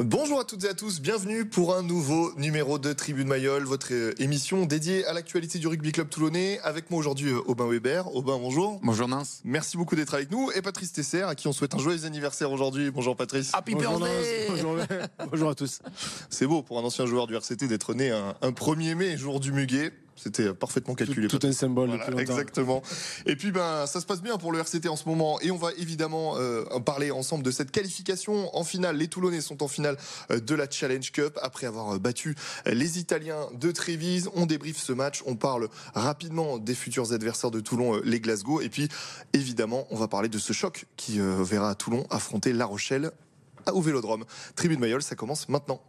Bonjour à toutes et à tous, bienvenue pour un nouveau numéro de Tribune Mayol, votre euh, émission dédiée à l'actualité du rugby club toulonnais. Avec moi aujourd'hui euh, Aubin Weber. Aubin, bonjour. Bonjour Nance. Merci beaucoup d'être avec nous. Et Patrice Tesser, à qui on souhaite un joyeux anniversaire aujourd'hui. Bonjour Patrice. Happy Bonjour, birthday Bonjour, bonjour à tous. C'est beau pour un ancien joueur du RCT d'être né un, un 1er mai, jour du muguet. C'était parfaitement calculé. Tout, tout un symbole Voilà, exactement. Et puis ben ça se passe bien pour le RCT en ce moment et on va évidemment euh, parler ensemble de cette qualification en finale. Les Toulonnais sont en finale euh, de la Challenge Cup après avoir euh, battu euh, les Italiens de Trévise. On débriefe ce match, on parle rapidement des futurs adversaires de Toulon, euh, les Glasgow et puis évidemment on va parler de ce choc qui euh, verra Toulon affronter La Rochelle au Vélodrome. Tribune Mayol, ça commence maintenant.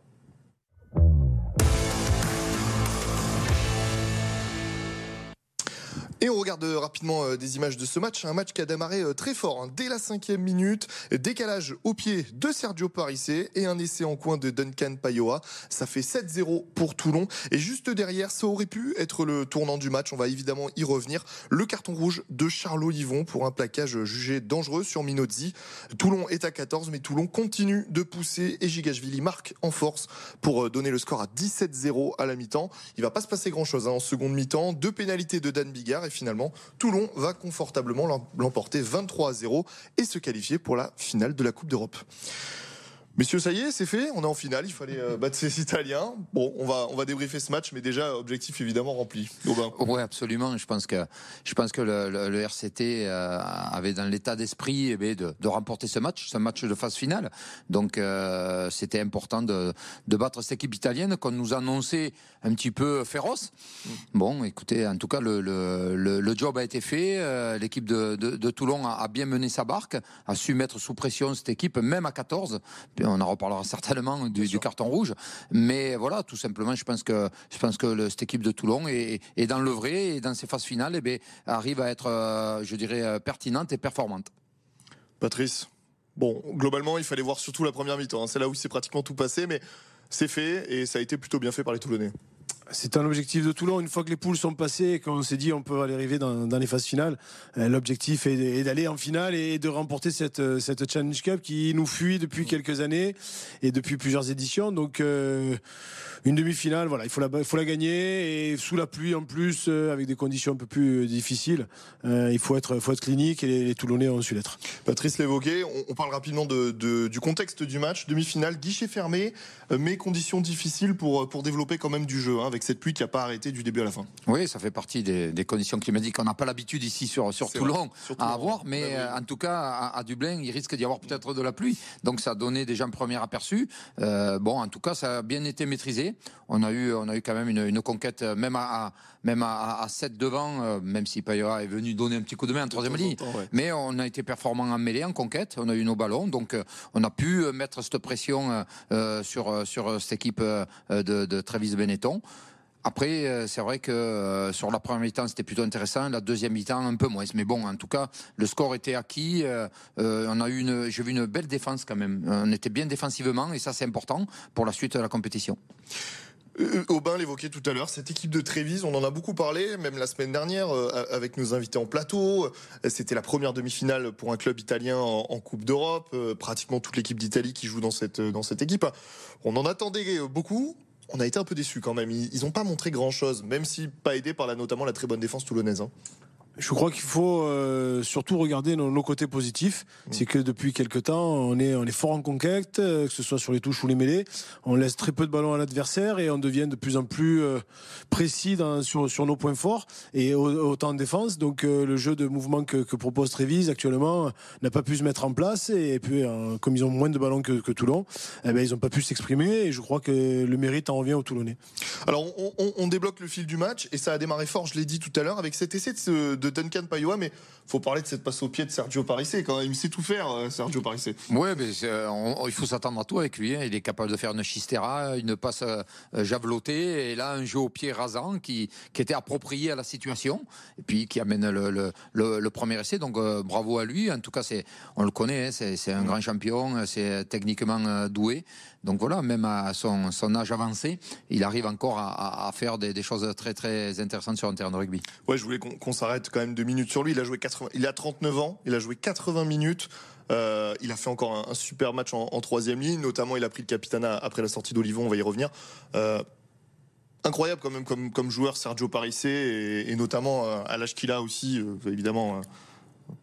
On regarde euh, rapidement euh, des images de ce match. Un match qui a démarré euh, très fort. hein. Dès la cinquième minute, décalage au pied de Sergio Parissé et un essai en coin de Duncan Payoa. Ça fait 7-0 pour Toulon. Et juste derrière, ça aurait pu être le tournant du match. On va évidemment y revenir. Le carton rouge de Charlot Yvon pour un plaquage jugé dangereux sur Minozzi. Toulon est à 14, mais Toulon continue de pousser et Gigashvili marque en force pour donner le score à 17-0 à la mi-temps. Il va pas se passer grand-chose hein, en seconde mi-temps. Deux pénalités de Dan Bigard finalement Toulon va confortablement l'em- l'emporter 23 à 0 et se qualifier pour la finale de la Coupe d'Europe. Messieurs, ça y est, c'est fait. On est en finale. Il fallait euh, battre ces Italiens. Bon, on va, on va débriefer ce match, mais déjà, objectif évidemment rempli. Aubin. Oui, absolument. Je pense que, je pense que le, le- le RCT euh, avait dans l'état d'esprit eh bien, de, de remporter ce match, ce match de phase finale. Donc, euh, c'était important de, de battre cette équipe italienne qu'on nous annonçait un petit peu féroce. Bon, écoutez, en tout cas, le, le, le, le job a été fait. L'équipe de, de, de Toulon a, a bien mené sa barque, a su mettre sous pression cette équipe, même à 14. Puis on en reparlera certainement du, du carton rouge. Mais voilà, tout simplement, je pense que, je pense que le- cette équipe de Toulon est, est dans le vrai et dans ses phases finales, eh bien, arrive à être, euh, je dirais, euh, pertinente et performante. Patrice. Bon, globalement, il fallait voir surtout la première mi-temps. hein. C'est là où c'est pratiquement tout passé, mais c'est fait et ça a été plutôt bien fait par les Toulonnais. C'est un objectif de Toulon. Une fois que les poules sont passées et qu'on s'est dit on peut aller arriver dans, les phases finales, euh, l'objectif est, d'aller en finale et de remporter cette, euh, cette Challenge Cup qui nous fuit depuis quelques années et depuis plusieurs éditions. Donc euh, une demi-finale, voilà, il faut la, gagner et sous la pluie en plus, avec des conditions un peu plus difficiles, il faut être, faut être clinique et les, Toulonnais ont su l'être. Patrice l'évoquait, on, parle rapidement de, de- du contexte du match. Demi-finale, guichet fermé, mais conditions difficiles pour, pour développer quand même du jeu, hein, avec cette pluie qui n'a pas arrêté du début à la fin. Oui, ça fait partie des, des conditions climatiques qu'on n'a pas l'habitude ici sur, sur Toulon vrai, à avoir, mais Ben oui. euh, en tout cas à, à Dublin, il risque d'y avoir peut-être de la pluie. Donc ça a donné déjà un premier aperçu. Euh, bon, en tout cas, ça a bien été maîtrisé. On a eu, on a eu quand même une, une conquête, euh, même à, à- même à, à 7 devant, euh, même si Payora est venu donner un petit coup de main en troisième ligne. ouais. Mais on a été performant en mêlée, en conquête. On a eu nos ballons, donc on a pu mettre cette pression sur sur cette équipe de, de Travis Benetton. Après, euh, c'est vrai que euh, sur la première mi-temps, c'était plutôt intéressant. La deuxième mi-temps, un peu moins. Mais bon, en tout cas, le score était acquis. Euh, on a eu j'ai vu une belle défense quand même. On était bien défensivement et ça, c'est important pour la suite de la compétition. Aubin l'évoquait tout à l'heure, cette équipe de Trévise, on en a beaucoup parlé, même la semaine dernière, avec nos invités en plateau. C'était la première demi-finale pour un club italien en, Coupe d'Europe. Pratiquement toute l'équipe d'Italie qui joue dans cette, dans cette équipe. On en attendait beaucoup. On a été un peu déçus quand même. Ils n'ont pas montré grand-chose, même si pas aidé par notamment la très bonne défense toulonnaise. hein. Je crois qu'il faut euh, surtout regarder nos, nos côtés positifs. C'est que depuis quelques temps, on est, on est fort en conquête, euh, que ce soit sur les touches ou les mêlées. On laisse très peu de ballons à l'adversaire et on devient de plus en plus euh, précis dans- sur, sur nos points forts et au- autant en défense. Donc euh, le jeu de mouvement que, que propose Trévise actuellement euh, n'a pas pu se mettre en place et puis comme ils ont moins de ballons que, que Toulon, eh ben, ils n'ont pas pu s'exprimer et je crois que le mérite en revient aux Toulonnais. Alors, on, débloque le fil du match et ça a démarré fort, je l'ai dit tout à l'heure, avec cet essai de, Duncan Payoa, mais faut parler de cette passe au pied de Sergio Parissé quand même. Il sait tout faire, euh, Sergio Parissé. Oui, mais euh, il faut s'attendre à tout avec lui. hein. Il est capable de faire une chistera, une passe euh, javelotée, et là un jeu au pied rasant qui, était approprié à la situation, et puis qui amène le, premier essai. Donc bravo à lui. En tout cas, on le connaît, hein, c'est, un grand champion, c'est techniquement doué. Donc voilà, même à son, âge avancé, il arrive encore à, faire des, choses très très intéressantes sur un terrain de rugby. Ouais, je voulais qu'on s'arrête quand même deux minutes sur lui. Il a joué 80, il a 39 ans, il a joué 80 minutes. Euh, il a fait encore un, super match en, troisième ligne, notamment il a pris le capitanat après la sortie d'Olivon, on va y revenir. Euh, incroyable quand même comme, joueur Sergio Parissé et, notamment euh, à l'âge qu'il a aussi, évidemment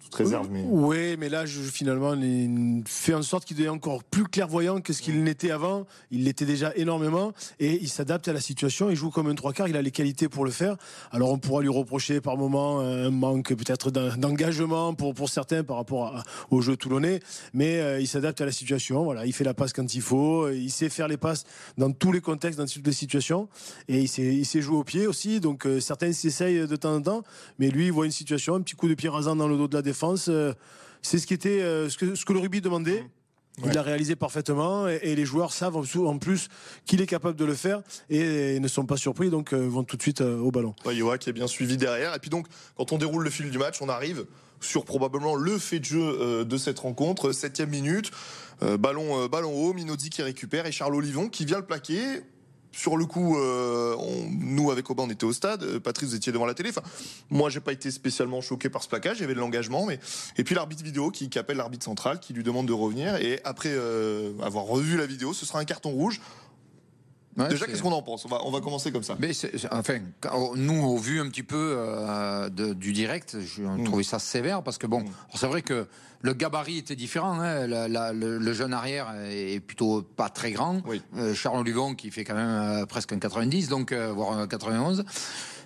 toute réserve. Mais... Oui, mais là, je, finalement, il fait en sorte qu'il devient encore plus clairvoyant que ce qu'il n'était avant. Il l'était déjà énormément et il s'adapte à la situation. Il joue comme un trois quarts. Il a les qualités pour le faire. Alors, on pourra lui reprocher par moment un manque peut-être d'engagement pour, pour certains par rapport à, au jeu toulonnais, mais euh, il s'adapte à la situation. Voilà, il fait la passe quand il faut. Il sait faire les passes dans tous les contextes, dans toutes les situations. Et il sait, il sait jouer au pied aussi. Donc, euh, certains s'essayent de temps en temps, mais lui, il voit une situation, un petit coup de pied rasant dans le dos de la défense. Euh, c'est ce qui était euh, ce que, ce que le rugby demandait. Mmh. Il l'a réalisé parfaitement et, les joueurs savent en plus qu'il est capable de le faire et, ne sont pas surpris donc euh, vont tout de suite au ballon. Ouais, Yoa qui est bien suivi derrière et puis donc quand on déroule le fil du match on arrive sur probablement le fait de jeu de cette rencontre septième minute ballon ballon haut Minodi qui récupère et Charles Olivon qui vient le plaquer sur le coup, euh, nous avec Aubin, on était au stade. Euh, Patrice, vous étiez devant la télé. Enfin, moi, j'ai pas été spécialement choqué par ce plaquage. Il y avait de l'engagement, mais et puis l'arbitre vidéo qui, qui appelle l'arbitre central, qui lui demande de revenir. Et après euh, avoir revu la vidéo, ce sera un carton rouge. Ouais, Déjà, qu'est-ce qu'on en pense? On va, on va commencer comme ça. Mais enfin, nous, au vu un petit peu euh, de, du direct, je mm. trouvais ça sévère parce que bon, mm. c'est vrai que le gabarit était différent. Hein, la, la, le, le, jeune arrière est plutôt pas très grand. Oui. Euh, Charles Lugon qui fait quand même euh, presque un 90, donc voire un 91.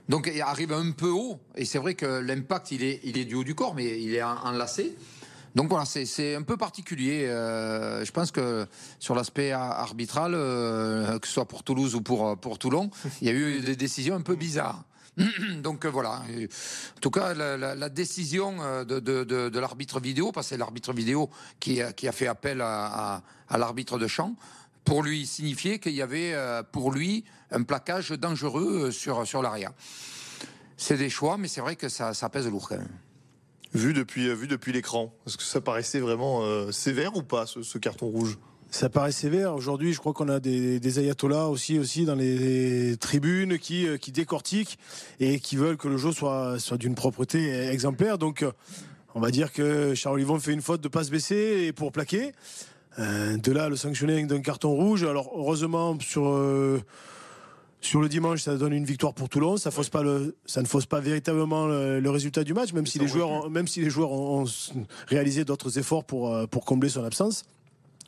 Donc il arrive un peu haut. Et c'est vrai que l'impact, il est, il est du haut du corps, mais il est enlacé. Donc voilà, c'est un peu particulier. Euh, je pense que sur l'aspect arbitral, euh, que ce soit pour Toulouse ou pour, pour Toulon, il y a eu des décisions un peu bizarres. Donc euh, voilà. En tout cas, la, la, la décision euh, de, de, de, de l'arbitre vidéo, parce que c'est l'arbitre vidéo qui, qui, a fait appel à, à, à l'arbitre de champ, pour lui signifier qu'il y avait euh, pour lui un plaquage dangereux sur, sur l'arrière. C'est des choix, mais c'est vrai que ça, ça pèse lourd quand même. Vu depuis, vu depuis l'écran, est-ce que ça paraissait vraiment euh, sévère ou pas, ce, carton rouge? Ça paraît sévère. Aujourd'hui, je crois qu'on a des, ayatollahs aussi, aussi dans les tribunes qui, euh, qui décortiquent et qui veulent que le jeu soit, soit d'une propreté exemplaire. Donc, euh, on va dire que Charles Olivon fait une faute de pas se baisser et pour plaquer. Euh, de là, le sanctionner d'un carton rouge. Alors, heureusement, sur. Euh, sur le dimanche, ça donne une victoire pour Toulon. Ça, fausse pas le, ça ne fausse pas véritablement le, le résultat du match, même si, les joueurs, ont, même si les joueurs ont, ont réalisé d'autres efforts pour, euh, pour combler son absence.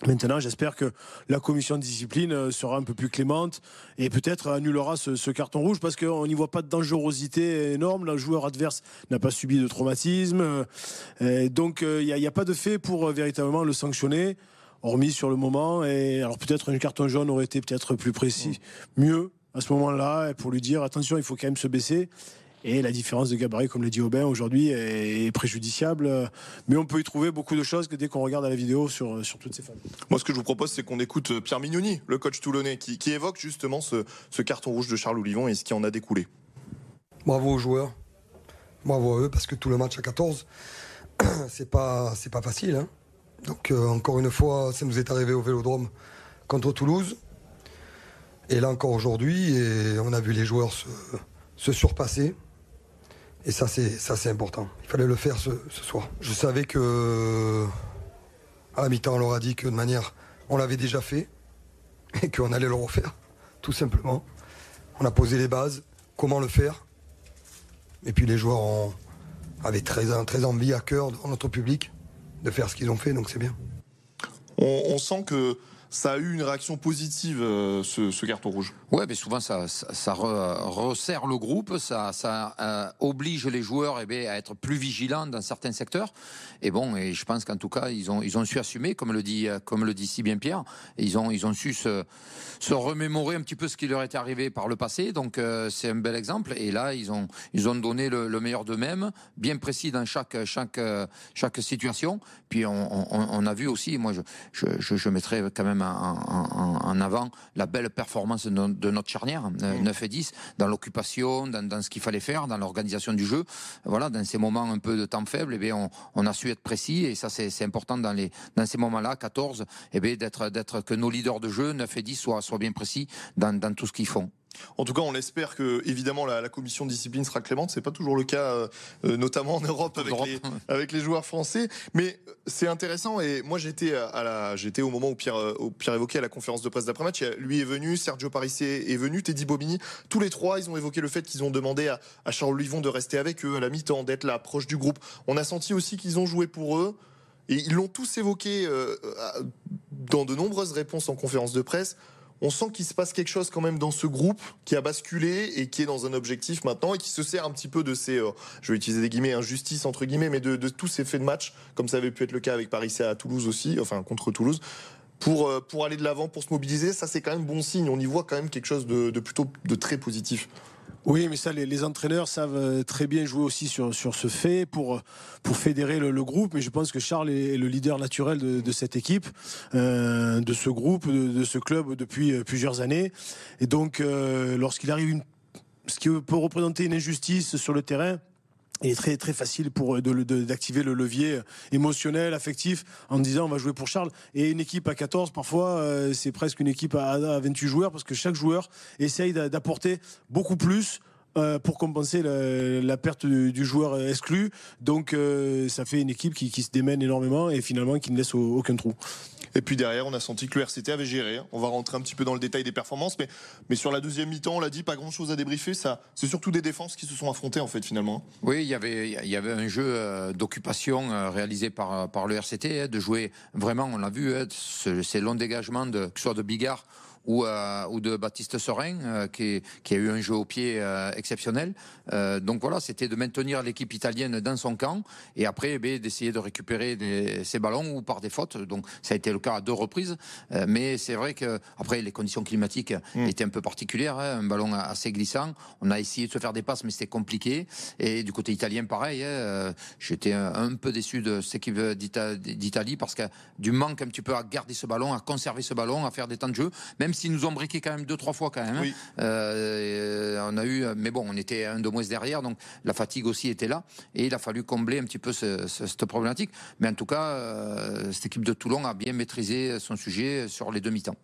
Maintenant, j'espère que la commission de discipline euh, sera un peu plus clémente et peut-être annulera ce, ce, carton rouge parce qu'on n'y voit pas de dangerosité énorme. Le joueur adverse n'a pas subi de traumatisme. Et donc, il n'y a, a, pas de fait pour véritablement le sanctionner, hormis sur le moment. Et alors, peut-être un carton jaune aurait été peut-être plus précis, mieux à ce moment-là pour lui dire attention, il faut quand même se baisser. Et la différence de gabarit, comme l'a dit Aubin, aujourd'hui est préjudiciable. Mais on peut y trouver beaucoup de choses que dès qu'on regarde à la vidéo sur, sur toutes ces femmes. Moi, ce que je vous propose, c'est qu'on écoute Pierre Mignoni, le coach toulonnais, qui, qui évoque justement ce, ce, carton rouge de Charles Olivon et ce qui en a découlé. Bravo aux joueurs. Bravo à eux, parce que tout le match à 14, c'est pas, c'est pas facile. Hein. Donc, euh, encore une fois, ça nous est arrivé au vélodrome contre Toulouse. Et là encore aujourd'hui, on a vu les joueurs se, se surpasser. Et ça, c'est ça, c'est important. Il fallait le faire ce, soir. Je savais que à la mi-temps, on leur a dit que de manière, on l'avait déjà fait et qu'on allait le refaire, tout simplement. On a posé les bases, comment le faire. Et puis les joueurs ont, avaient très, très envie à cœur dans notre public de faire ce qu'ils ont fait, donc c'est bien. On sent que ça a eu une réaction positive, euh, ce, ce, carton rouge. Ouais, mais souvent ça, resserre le groupe, ça, euh, oblige les joueurs eh bien, à être plus vigilants dans certains secteurs. Et bon, et je pense qu'en tout cas, ils ont, su assumer, comme le dit, comme le dit si bien Pierre. Ils ont, su se, remémorer un petit peu ce qui leur était arrivé par le passé. Donc euh, c'est un bel exemple. Et là, ils ont, donné le, le meilleur d'eux-mêmes, bien précis dans chaque, situation. Puis on, a vu aussi, moi, je, je, je mettrais quand même même en, avant la belle performance de, notre charnière, 9 mm. et 10, dans l'occupation, dans, ce qu'il fallait faire, dans l'organisation du jeu. Voilà, dans ces moments un peu de temps faible, eh bien, on, a su être précis et ça c'est important dans, les, dans ces moments-là, 14, eh d'être que nos leaders de jeu, 9 et 10, soient, soient bien précis dans, dans tout ce qu'ils font. En tout cas, on espère que évidemment la, commission de discipline sera clémente. C'est pas toujours le cas, euh, euh, notamment en Europe avec, Les, avec les joueurs français. Mais euh, c'est intéressant. Et moi, j'étais à la, j'étais au moment où Pierre, où Pierre évoquait à la conférence de presse d'après-match. Lui est venu, Sergio Parissé est venu, Teddy Bobigny. Tous les trois, ils ont évoqué le fait qu'ils ont demandé à, à Charles Livon de rester avec eux à la mi-temps, d'être là, proche du groupe. On a senti aussi qu'ils ont joué pour eux. Et ils l'ont tous évoqué dans de nombreuses réponses en conférence de presse on sent qu'il se passe quelque chose quand même dans ce groupe qui a basculé et qui est dans un objectif maintenant et qui se sert un petit peu de ces, euh, je vais utiliser des guillemets, injustices entre guillemets, mais de, tous ces faits de match, comme ça avait pu être le cas avec Paris à Toulouse aussi, enfin contre Toulouse. Pour, euh, pour aller de l'avant, pour se mobiliser, ça c'est quand même bon signe. On y voit quand même quelque chose de, de plutôt de très positif. Oui, mais ça, les, entraîneurs savent euh, très bien jouer aussi sur, sur ce fait pour, pour fédérer le, groupe. Mais je pense que Charles est le leader naturel de, cette équipe, euh, de ce groupe, de, ce club depuis euh, plusieurs années. Et donc, lorsqu'il arrive ce qui peut représenter une injustice sur le terrain, il est très très facile pour d'activer le levier émotionnel, affectif, en disant on va jouer pour Charles. Et une équipe à 14, parfois, euh, c'est presque une équipe à, 28 joueurs parce que chaque joueur essaye d'apporter beaucoup plus euh, pour compenser la, perte du, joueur exclu. Donc euh, ça fait une équipe qui, se démène énormément et finalement qui ne laisse aucun trou. Et puis derrière, on a senti que le RCT avait géré. On va rentrer un petit peu dans le détail des performances, mais, mais sur la deuxième mi-temps, on l'a dit, pas grand-chose à débriefer. Ça, c'est surtout des défenses qui se sont affrontées en fait finalement. Oui, il y avait, il y avait un jeu euh, d'occupation réalisé par, par le RCT, hein, de jouer vraiment, on l'a vu, hein, ces longs dégagements, de, que ce soit de Bigard ou, euh, ou de Baptiste Sorin, euh, qui, qui, a eu un jeu au pied euh, exceptionnel. donc voilà, c'était de maintenir l'équipe italienne dans son camp et après eh d'essayer de récupérer des, ces ballons ou par des fautes. Donc ça a été le cas à deux reprises. mais c'est vrai que après les conditions climatiques mm. étaient un peu particulières, hein, un ballon assez glissant. On a essayé de se faire des passes, mais c'était compliqué. Et du côté italien, pareil. Hein, j'étais un, peu déçu de cette équipe d'Italie parce que du manque un petit peu à garder ce ballon, à conserver ce ballon, à faire des temps de jeu, même s'ils nous ont briqué quand même deux, trois fois quand même. Hein. Euh, on a eu, mais bon, on était un de moins derrière, donc la fatigue aussi était là. Et il a fallu combler un petit peu cette problématique. Mais en tout cas, euh, cette équipe de Toulon a bien maîtrisé son sujet sur les demi-temps.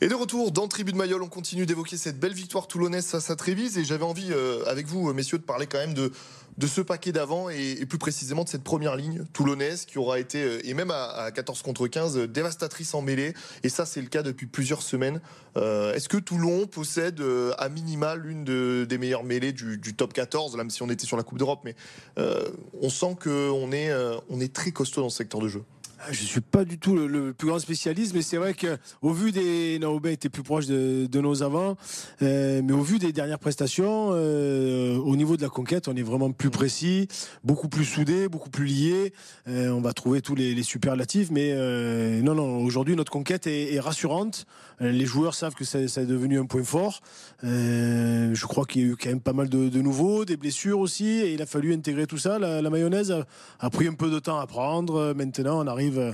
Et de retour dans Tribu de Mayol, on continue d'évoquer cette belle victoire toulonnaise face à Trévise. Et j'avais envie, euh, avec vous, messieurs, de parler quand même de, de ce paquet d'avant et, plus précisément de cette première ligne toulonnaise qui aura été, euh, et même à, 14 contre 15, euh, dévastatrice en mêlée. Et ça, c'est le cas depuis plusieurs semaines. Est-ce que Toulon possède à minima l'une des meilleures mêlées du, top 14, même si on était sur la Coupe d'Europe Mais on sent qu'on est, est très costaud dans ce secteur de jeu? Ah, je suis pas du tout le, plus grand spécialiste, mais c'est vrai que au vu des Naobé était plus proche de, nos avants, euh, mais au vu des dernières prestations, euh, au niveau de la conquête, on est vraiment plus précis, beaucoup plus soudé, beaucoup plus lié. Euh, on va trouver tous les, superlatifs, mais non, non. Aujourd'hui, notre conquête est, rassurante. Les joueurs savent que ça, est devenu un point fort. je crois qu'il y a eu quand même pas mal de, nouveaux, des blessures aussi, et il a fallu intégrer tout ça. La, mayonnaise a pris un peu de temps à prendre. Maintenant, on arrive euh,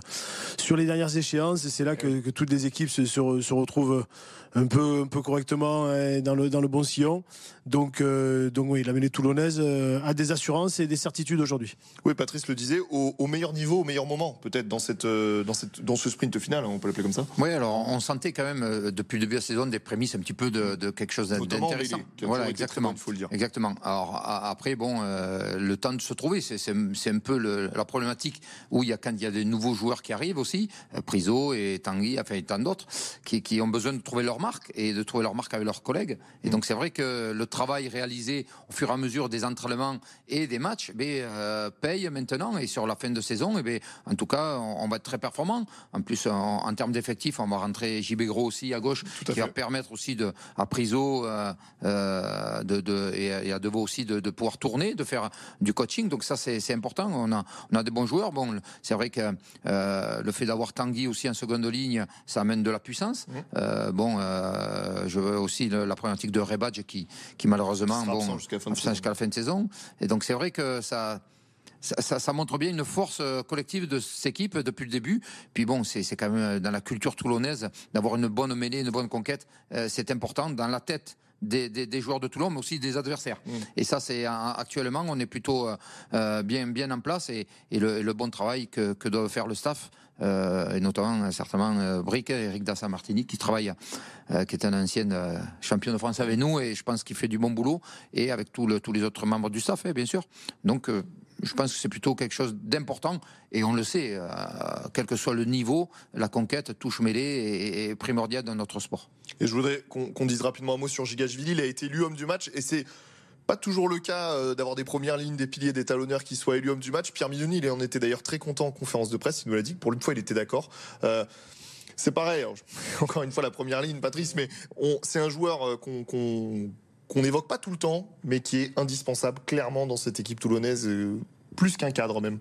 sur les dernières échéances. Et c'est là que, toutes les équipes se, se retrouvent un peu, un peu correctement hein, dans le, dans le bon sillon. Donc, euh, donc oui, la mêlée toulonnaise euh, a des assurances et des certitudes aujourd'hui. Oui, Patrice le disait, au, meilleur niveau, au meilleur moment, peut-être dans, cette, euh, dans, cette, dans ce sprint final, on peut l'appeler comme ça. Oui, alors on sentait quand même depuis le début de la saison des prémices un petit peu de, quelque chose d'intéressant. Voilà, exactement. Il faut le dire. Exactement. Alors après, bon, le temps de se trouver, c'est un peu la problématique où il y a quand il y a des nouveaux joueurs qui arrivent aussi, Priso et Tanguy, enfin et tant d'autres, qui, qui ont besoin de trouver leur marque et de trouver leur marque avec leurs collègues. Et donc c'est vrai que le travail réalisé au fur et à mesure des entraînements et des matchs eh euh, paye maintenant et sur la fin de saison, et eh en tout cas on, va être très performant. En plus en, termes d'effectifs, on va rentrer JB Gros aussi à gauche, qui va permettre aussi de, à Priso euh, euh, de, de, et, à Deveau aussi de, de, pouvoir tourner, de faire du coaching. Donc ça c'est important. On a, on a des bons joueurs. Bon, c'est vrai que le fait d'avoir Tanguy aussi en seconde ligne, ça amène de la puissance. Mmh. bon, je veux aussi la problématique de Rebadge qui, qui malheureusement, bon, jusqu'à la, fin de saison. Et donc c'est vrai que ça ça, ça, montre bien une force euh, collective de cette équipe depuis le début. Puis bon, c'est quand même euh, dans la culture toulonnaise d'avoir une bonne mêlée, une bonne conquête. Euh, c'est important dans la tête des, des, des, joueurs de Toulon, mais aussi des adversaires. Mm. Et ça, c'est actuellement, on est plutôt bien, bien en place et, et, le, le, bon travail que, que doit faire le staff. Euh, et notamment certainement euh, Brick, Eric Dassa Martini, qui travaille, euh, qui est un ancien champion de France avec nous, et je pense qu'il fait du bon boulot, et avec tous les autres membres du staff, hein, bien sûr. Donc je pense que c'est plutôt quelque chose d'important et on le sait, euh, quel que soit le niveau, la conquête touche mêlée est, primordiale dans notre sport. Et je voudrais qu'on dise rapidement un mot sur Gigashvili. Il a été élu homme du match et c'est pas toujours le cas euh, d'avoir des premières lignes, des piliers, des talonneurs qui soient élus homme du match. Pierre Mignoni, il en était d'ailleurs très content en conférence de presse. Il nous l'a dit. Pour une fois, il était d'accord. Euh, c'est pareil. Encore une fois, la première ligne, Patrice, mais c'est un joueur qu'on qu'on n'évoque pas tout le temps, mais qui est indispensable clairement dans cette équipe toulonnaise, euh, plus qu'un cadre même.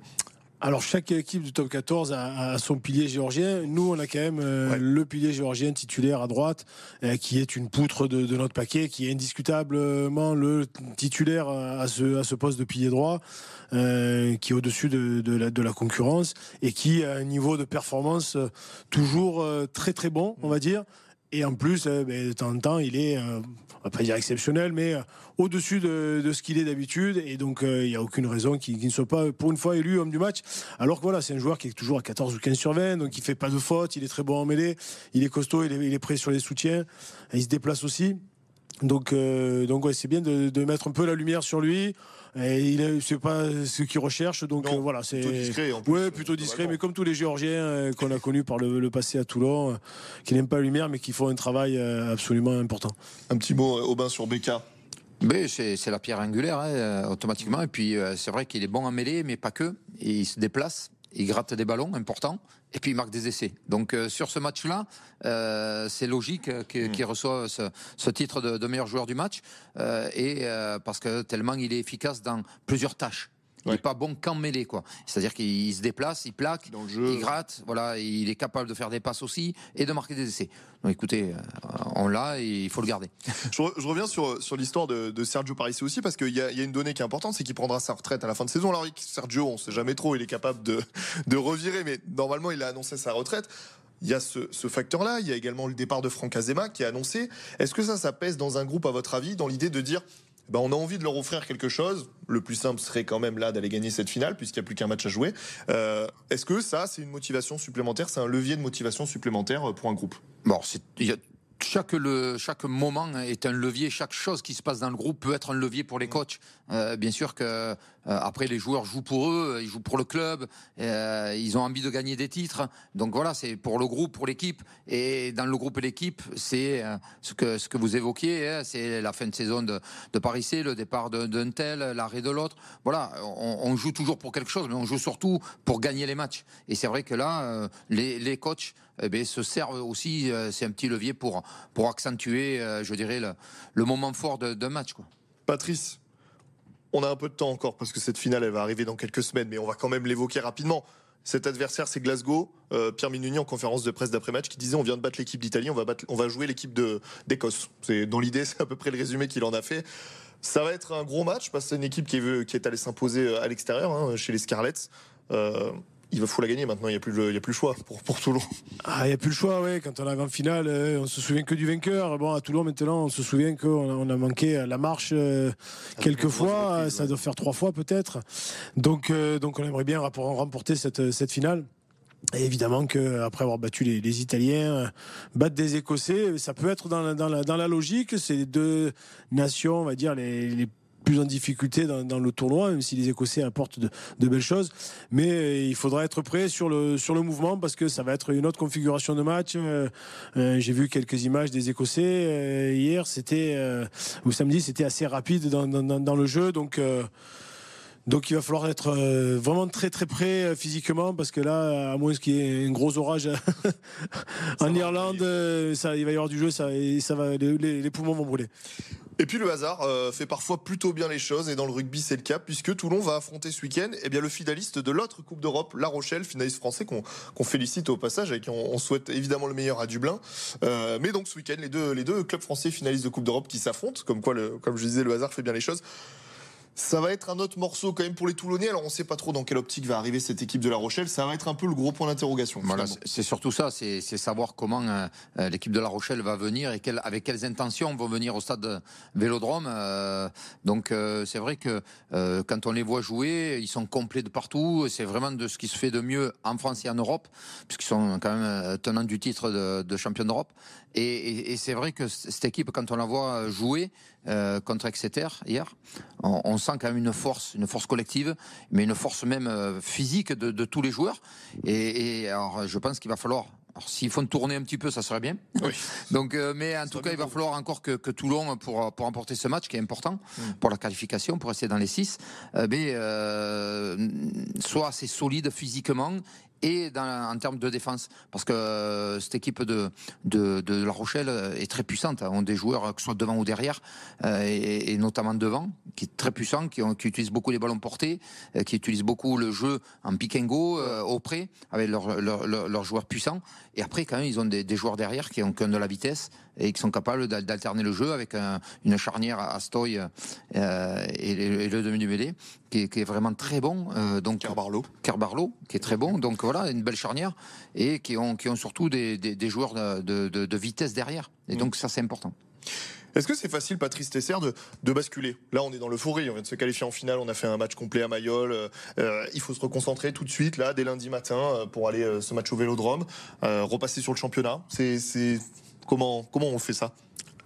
Alors chaque équipe du top 14 a, son pilier géorgien. Nous, on a quand même euh, le pilier géorgien titulaire à droite, euh, qui est une poutre de, notre paquet, qui est indiscutablement le titulaire à ce, à ce poste de pilier droit, qui est au-dessus de, de, la, de, la, concurrence et qui a un niveau de performance toujours très très bon, on va dire. Et en plus, ben, de temps en temps, il est on va pas dire exceptionnel, mais euh, au-dessus de, ce qu'il est d'habitude. Et donc, euh, il n'y a aucune raison qu'il ne soit pas, pour une fois, élu homme du match. Alors que voilà, c'est un joueur qui est toujours à 14 ou 15 sur 20, donc il fait pas de faute, il est très bon en mêlée, il est costaud, il est, prêt sur les soutiens, il se déplace aussi. Donc, euh, donc ouais, c'est bien de, mettre un peu la lumière sur lui. Et il c'est pas ce qu'il recherche, donc euh, voilà, c'est plutôt discret. En ouais, plutôt discret, mais comme tous les Géorgiens euh, qu'on a connus par le, passé à Toulon, qui n'aiment pas la lumière, mais qui font un travail absolument important. Un petit mot, Aubin, sur Becca. c'est la pierre angulaire, hein, automatiquement. Et puis, c'est vrai qu'il est bon en mêlée, mais pas que. il se déplace il gratte des ballons importants et puis il marque des essais. Donc euh, sur ce match-là, euh, c'est logique qu'il mm. reçoive ce, titre de, meilleur joueur du match euh, et parce que tellement il est efficace dans plusieurs tâches. Il n'est pas bon qu'en mêlée, quoi. C'est-à-dire qu'il se déplace, il plaque, il gratte, voilà, il est capable de faire des passes aussi et de marquer des essais. Donc écoutez, euh, on l'a et il faut le garder. Je, reviens sur, sur l'histoire de, Sergio Parisi aussi parce qu'il y, a une donnée qui est importante, c'est qu'il prendra sa retraite à la fin de saison. Alors Sergio, on ne sait jamais trop, il est capable de, de revirer, mais normalement il a annoncé sa retraite. Il y a ce, ce facteur-là, il y a également le départ de Franck Azema qui est annoncé. Est-ce que ça, ça pèse dans un groupe, à votre avis, dans l'idée de dire ben, on a envie de leur offrir quelque chose. Le plus simple serait quand même là d'aller gagner cette finale, puisqu'il n'y a plus qu'un match à jouer. Euh, est-ce que ça, c'est une motivation supplémentaire? C'est un levier de motivation supplémentaire pour un groupe? Chaque, moment est un levier, chaque chose qui se passe dans le groupe peut être un levier pour les coachs. Euh, bien sûr que euh, après les joueurs jouent pour eux, ils jouent pour le club, euh, ils ont envie de gagner des titres. Donc voilà, c'est pour le groupe, pour l'équipe. Et dans le groupe et l'équipe, c'est ce que ce que vous évoquiez, hein, c'est la fin de saison de, de Paris C, le départ d'un tel, l'arrêt de l'autre. Voilà, on, joue toujours pour quelque chose, mais on joue surtout pour gagner les matchs. Et c'est vrai que là, les, les coachs eh bien, se servent aussi, c'est un petit levier pour pour accentuer, je dirais, le, le moment fort d'un match. Patrice, on a un peu de temps encore parce que cette finale, elle va arriver dans quelques semaines, mais on va quand même l'évoquer rapidement. Cet adversaire, c'est Glasgow. Euh, Pierre Minuni en conférence de presse d'après-match qui disait on vient de battre l'équipe d'Italie, on va jouer l'équipe d'Écosse. Dans l'idée, c'est à peu près le résumé qu'il en a fait. Ça va être un gros match parce que c'est une équipe qui est, est allée s'imposer à l'extérieur hein, chez les Scarlets. Euh, il faut la gagner maintenant, il n'y a, plus le, il y a plus le choix pour, pour Toulon. Ah, il n'y a plus le choix, oui. Quand on arrive en finale, euh, on se souvient que du vainqueur. Bon, à Toulon maintenant, on se souvient qu'on a, on a manqué la marche euh, ah, quelques fois, ça doit faire trois fois peut-être. Donc, euh, donc on aimerait bien remporter cette, cette finale. Et évidemment qu'après avoir battu les, les, Italiens, battre des Écossais, ça peut être dans la, dans la, dans la logique. C'est deux nations, on va dire, les, les plus en difficulté dans, le tournoi, même si les Écossais apportent de, belles choses. Mais euh, il faudra être prêt sur le, mouvement parce que ça va être une autre configuration de match. Euh, euh, j'ai vu quelques images des Écossais hier, c'était ou samedi, c'était assez rapide dans, le jeu, donc. Donc il va falloir être euh, vraiment très très près euh, physiquement parce que là, à moins qu'il y ait un gros orage en Irlande, euh, ça, il va y avoir du jeu ça, et ça va, les, poumons vont brûler. Et puis le hasard euh, fait parfois plutôt bien les choses et dans le rugby c'est le cas puisque Toulon va affronter ce week-end eh bien le finaliste de l'autre Coupe d'Europe, La Rochelle, finaliste français qu'on qu'on félicite au passage et qui on, on souhaite évidemment le meilleur à Dublin. Euh, mais donc ce week-end les deux les deux clubs français finalistes de Coupe d'Europe qui s'affrontent, comme quoi le, comme je disais le hasard fait bien les choses. Ça va être un autre morceau quand même pour les Toulonnais. Alors on sait pas trop dans quelle optique va arriver cette équipe de La Rochelle. Ça va être un peu le gros point d'interrogation. Voilà, c'est surtout ça, c'est savoir comment euh, euh, l'équipe de La Rochelle va venir et quelle- avec quelles intentions vont venir au stade Vélodrome. euh, donc euh, c'est vrai que quand on les voit jouer, ils sont complets de partout. C'est vraiment de ce qui se fait de mieux en France et en Europe, puisqu'ils sont quand même tenants du titre de, de champion d'Europe. Et, et- et c'est vrai que cette équipe, quand on la voit jouer euh, contre Exeter hier, on, on sent quand même une force, une force collective, mais une force même euh, physique de, de tous les joueurs. Et, et alors, je pense qu'il va falloir. S'ils font tourner un petit peu, ça serait bien. Oui. Donc, euh, mais en tout cas, il va falloir encore que, que Toulon, pour, pour remporter ce match qui est important pour la qualification, pour rester dans les six, euh, mais, euh, soit assez solide physiquement et en termes de défense. Parce que euh, cette équipe de, de, La Rochelle est très puissante. On a des joueurs, que ce soit devant ou derrière, euh, et, notamment devant, qui est très puissant, qui, ont- utilisent beaucoup les ballons portés, euh, qui utilisent beaucoup le jeu en pick and go, euh, au près, avec leurs leur, joueurs puissants. Et après, quand même, ils ont des, joueurs derrière qui ont, qui ont de la vitesse et qui sont capables d'al- d'alterner le jeu avec un- une charnière à Stoy euh, et, et le demi du mêlée qui est, qui est vraiment très bon. Euh, donc Carbarlo. Carbarlo, qui est très bon. Donc voilà, une belle charnière et qui ont, qui ont surtout des, des, des joueurs de, de- vitesse derrière. Et donc ça, c'est important. Est-ce que c'est facile, Patrice Tesser, de, de basculer? Là, on est dans l'euphorie, on vient de se qualifier en finale, on a fait un match complet à Mayol. euh, euh, il faut se reconcentrer tout de suite, là, dès lundi matin, euh, pour aller euh, ce match au Vélodrome, repasser sur le championnat. C'est, c'est comment, comment on fait ça?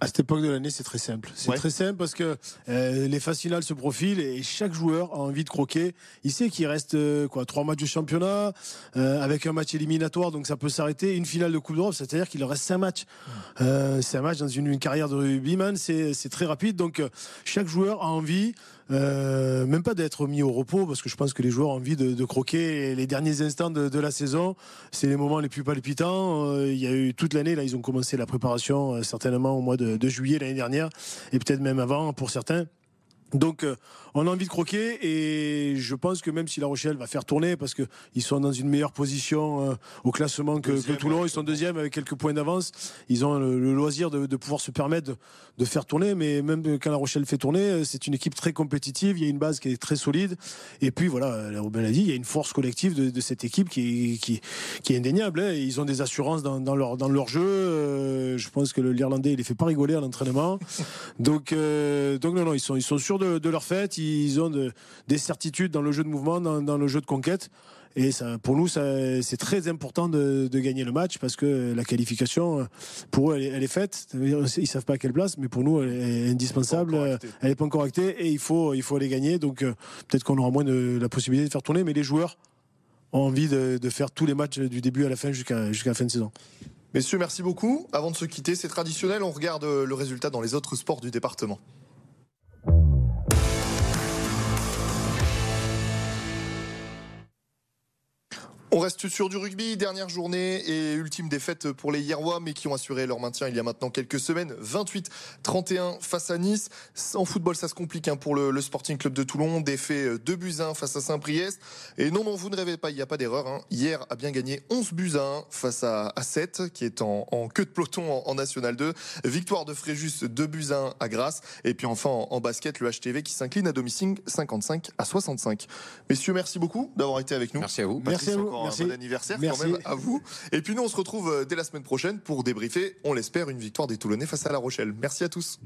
À cette époque de l'année, c'est très simple. C'est Ouais. très simple parce que euh, les phases finales se profilent et chaque joueur a envie de croquer. Il sait qu'il reste euh, quoi trois matchs de championnat euh, avec un match éliminatoire, donc ça peut s'arrêter. Une finale de Coupe d'Europe, c'est-à-dire qu'il reste cinq matchs. C'est un match dans une, une carrière de rugbyman, c'est c'est très rapide. Donc chaque joueur a envie. Euh, même pas d'être mis au repos parce que je pense que les joueurs ont envie de, croquer les derniers instants de, de la saison. C'est les moments les plus palpitants. Euh, il y a eu toute l'année là ils ont commencé la préparation euh, certainement au mois de, de juillet l'année dernière et peut-être même avant pour certains donc euh, on a envie de croquer et je pense que même si La Rochelle va faire tourner parce que ils sont dans une meilleure position euh, au classement que, Toulon, ouais, ils sont deuxième avec quelques points d'avance. Ils ont le, le loisir de, de pouvoir se permettre de, de faire tourner, mais même quand La Rochelle fait tourner, euh, c'est une équipe très compétitive. Il y a une base qui est très solide et puis voilà, Robin l'a dit, il y a une force collective de, de cette équipe qui est, qui, qui est indéniable. hein. Ils ont des assurances dans, dans leur dans leur jeu. Euh, je pense que l'Irlandais il les fait pas rigoler à l'entraînement. Donc, donc non, non, ils sont, ils sont sûrs de, de leur fête, ils ont de- des certitudes dans le jeu de mouvement, dans, dans le jeu de conquête. Et ça, pour nous, c'est très important de, de gagner le match parce que la qualification, pour eux, elle est, elle est faite. Ils savent pas à quelle place, mais pour nous, elle est indispensable. Elle n'est pas encore actée et il faut, il faut aller gagner. Donc, euh, peut-être qu'on aura moins de la possibilité de faire tourner, mais les joueurs ont envie de, de faire tous les matchs du début à la fin jusqu'à jusqu'à la fin de saison. Messieurs, merci beaucoup. Avant de se quitter, c'est traditionnel, on regarde le résultat dans les autres sports du département. On reste sur du rugby, dernière journée et ultime défaite pour les Hierrois, mais qui ont assuré leur maintien il y a maintenant quelques semaines. 28-31 face à Nice. En football, ça se complique hein, pour le, le Sporting Club de Toulon. Défait 2 buts à 1 face à Saint-Priest. Et non, non, vous ne rêvez pas, il n'y a pas d'erreur. hein. Hier a bien gagné 11 buts à 1 face à, à 7, qui est en, en queue de peloton en, en National 2. Victoire de Fréjus, 2 buts à 1 à Grasse. Et puis enfin, en, en basket, le HTV qui s'incline à domicile 55 à 65. Messieurs, merci beaucoup d'avoir été avec nous. Merci à vous. Merci à vous. Un bon anniversaire quand même à vous. Et puis nous, on se retrouve euh, dès la semaine prochaine pour débriefer, on l'espère, une victoire des Toulonnais face à La Rochelle. Merci à tous.